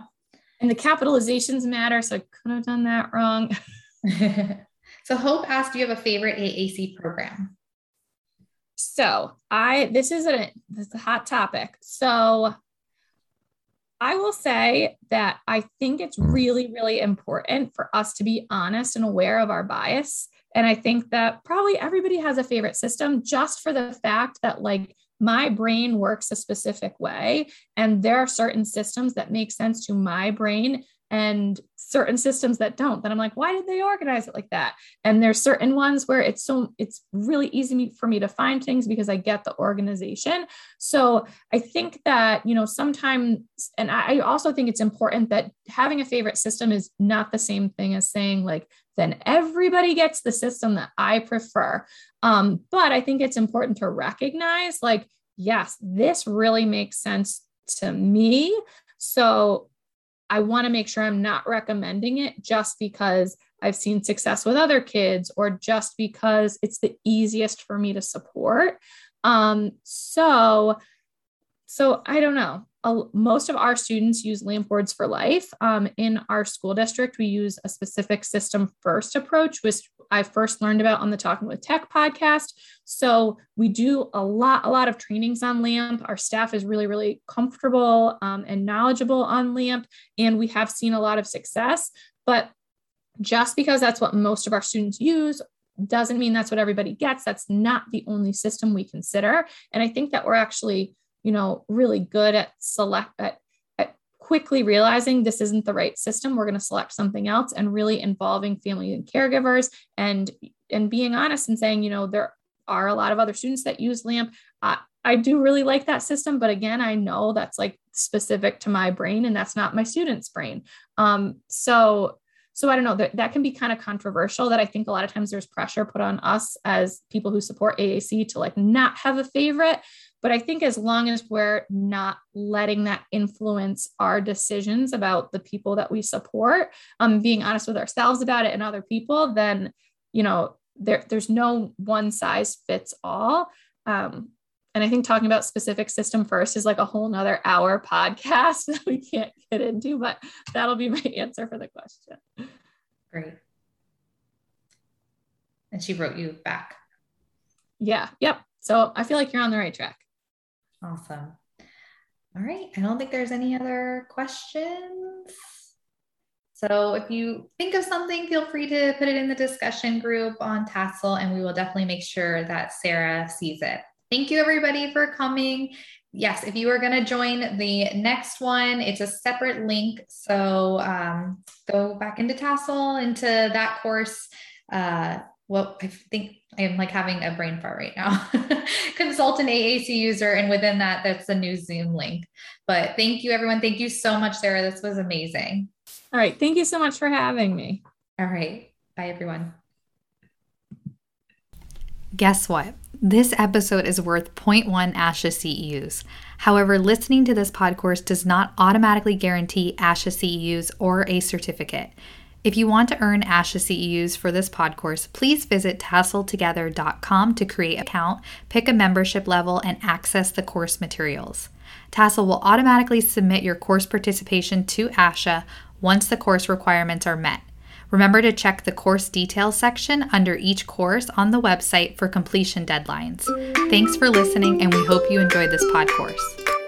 And the capitalizations matter, so I could have done that wrong. so Hope asked, "Do you have a favorite AAC program?" So I this is a this is a hot topic. So I will say that I think it's mm. really, really important for us to be honest and aware of our bias. And I think that probably everybody has a favorite system just for the fact that, like, my brain works a specific way. And there are certain systems that make sense to my brain and certain systems that don't then i'm like why did they organize it like that? And there's certain ones where it's so it's really easy for me to find things because i get the organization. So i think that you know sometimes and i also think it's important that having a favorite system is not the same thing as saying like then everybody gets the system that i prefer. Um, but i think it's important to recognize like yes this really makes sense to me. So I want to make sure I'm not recommending it just because I've seen success with other kids or just because it's the easiest for me to support. Um, so, so I don't know. most of our students use LAMP boards for life. Um, in our school district, we use a specific system first approach, which I first learned about on the Talking with Tech podcast. So we do a lot, a lot of trainings on LAMP. Our staff is really, really comfortable um, and knowledgeable on LAMP, and we have seen a lot of success. But just because that's what most of our students use doesn't mean that's what everybody gets. That's not the only system we consider. And I think that we're actually, you know, really good at select at quickly realizing this isn't the right system we're going to select something else and really involving family and caregivers and and being honest and saying you know there are a lot of other students that use lamp. Uh, i do really like that system but again i know that's like specific to my brain and that's not my student's brain. Um, so so i don't know that, that can be kind of controversial that i think a lot of times there's pressure put on us as people who support aac to like not have a favorite but I think as long as we're not letting that influence our decisions about the people that we support, um, being honest with ourselves about it and other people, then, you know, there, there's no one size fits all. Um, and I think talking about specific system first is like a whole nother hour podcast that we can't get into, but that'll be my answer for the question. Great. And she wrote you back. Yeah. Yep. So I feel like you're on the right track. Awesome. All right. I don't think there's any other questions. So if you think of something, feel free to put it in the discussion group on Tassel, and we will definitely make sure that Sarah sees it. Thank you, everybody, for coming. Yes, if you are going to join the next one, it's a separate link. So um, go back into Tassel, into that course. Uh, well, I think I am like having a brain fart right now. Consult an AAC user. And within that, that's the new Zoom link. But thank you, everyone. Thank you so much, Sarah. This was amazing. All right. Thank you so much for having me. All right. Bye, everyone. Guess what? This episode is worth 0.1 ASHA CEUs. However, listening to this pod course does not automatically guarantee ASHA CEUs or a certificate. If you want to earn ASHA CEUs for this pod course, please visit tasseltogether.com to create an account, pick a membership level, and access the course materials. Tassel will automatically submit your course participation to ASHA once the course requirements are met. Remember to check the course details section under each course on the website for completion deadlines. Thanks for listening, and we hope you enjoyed this pod course.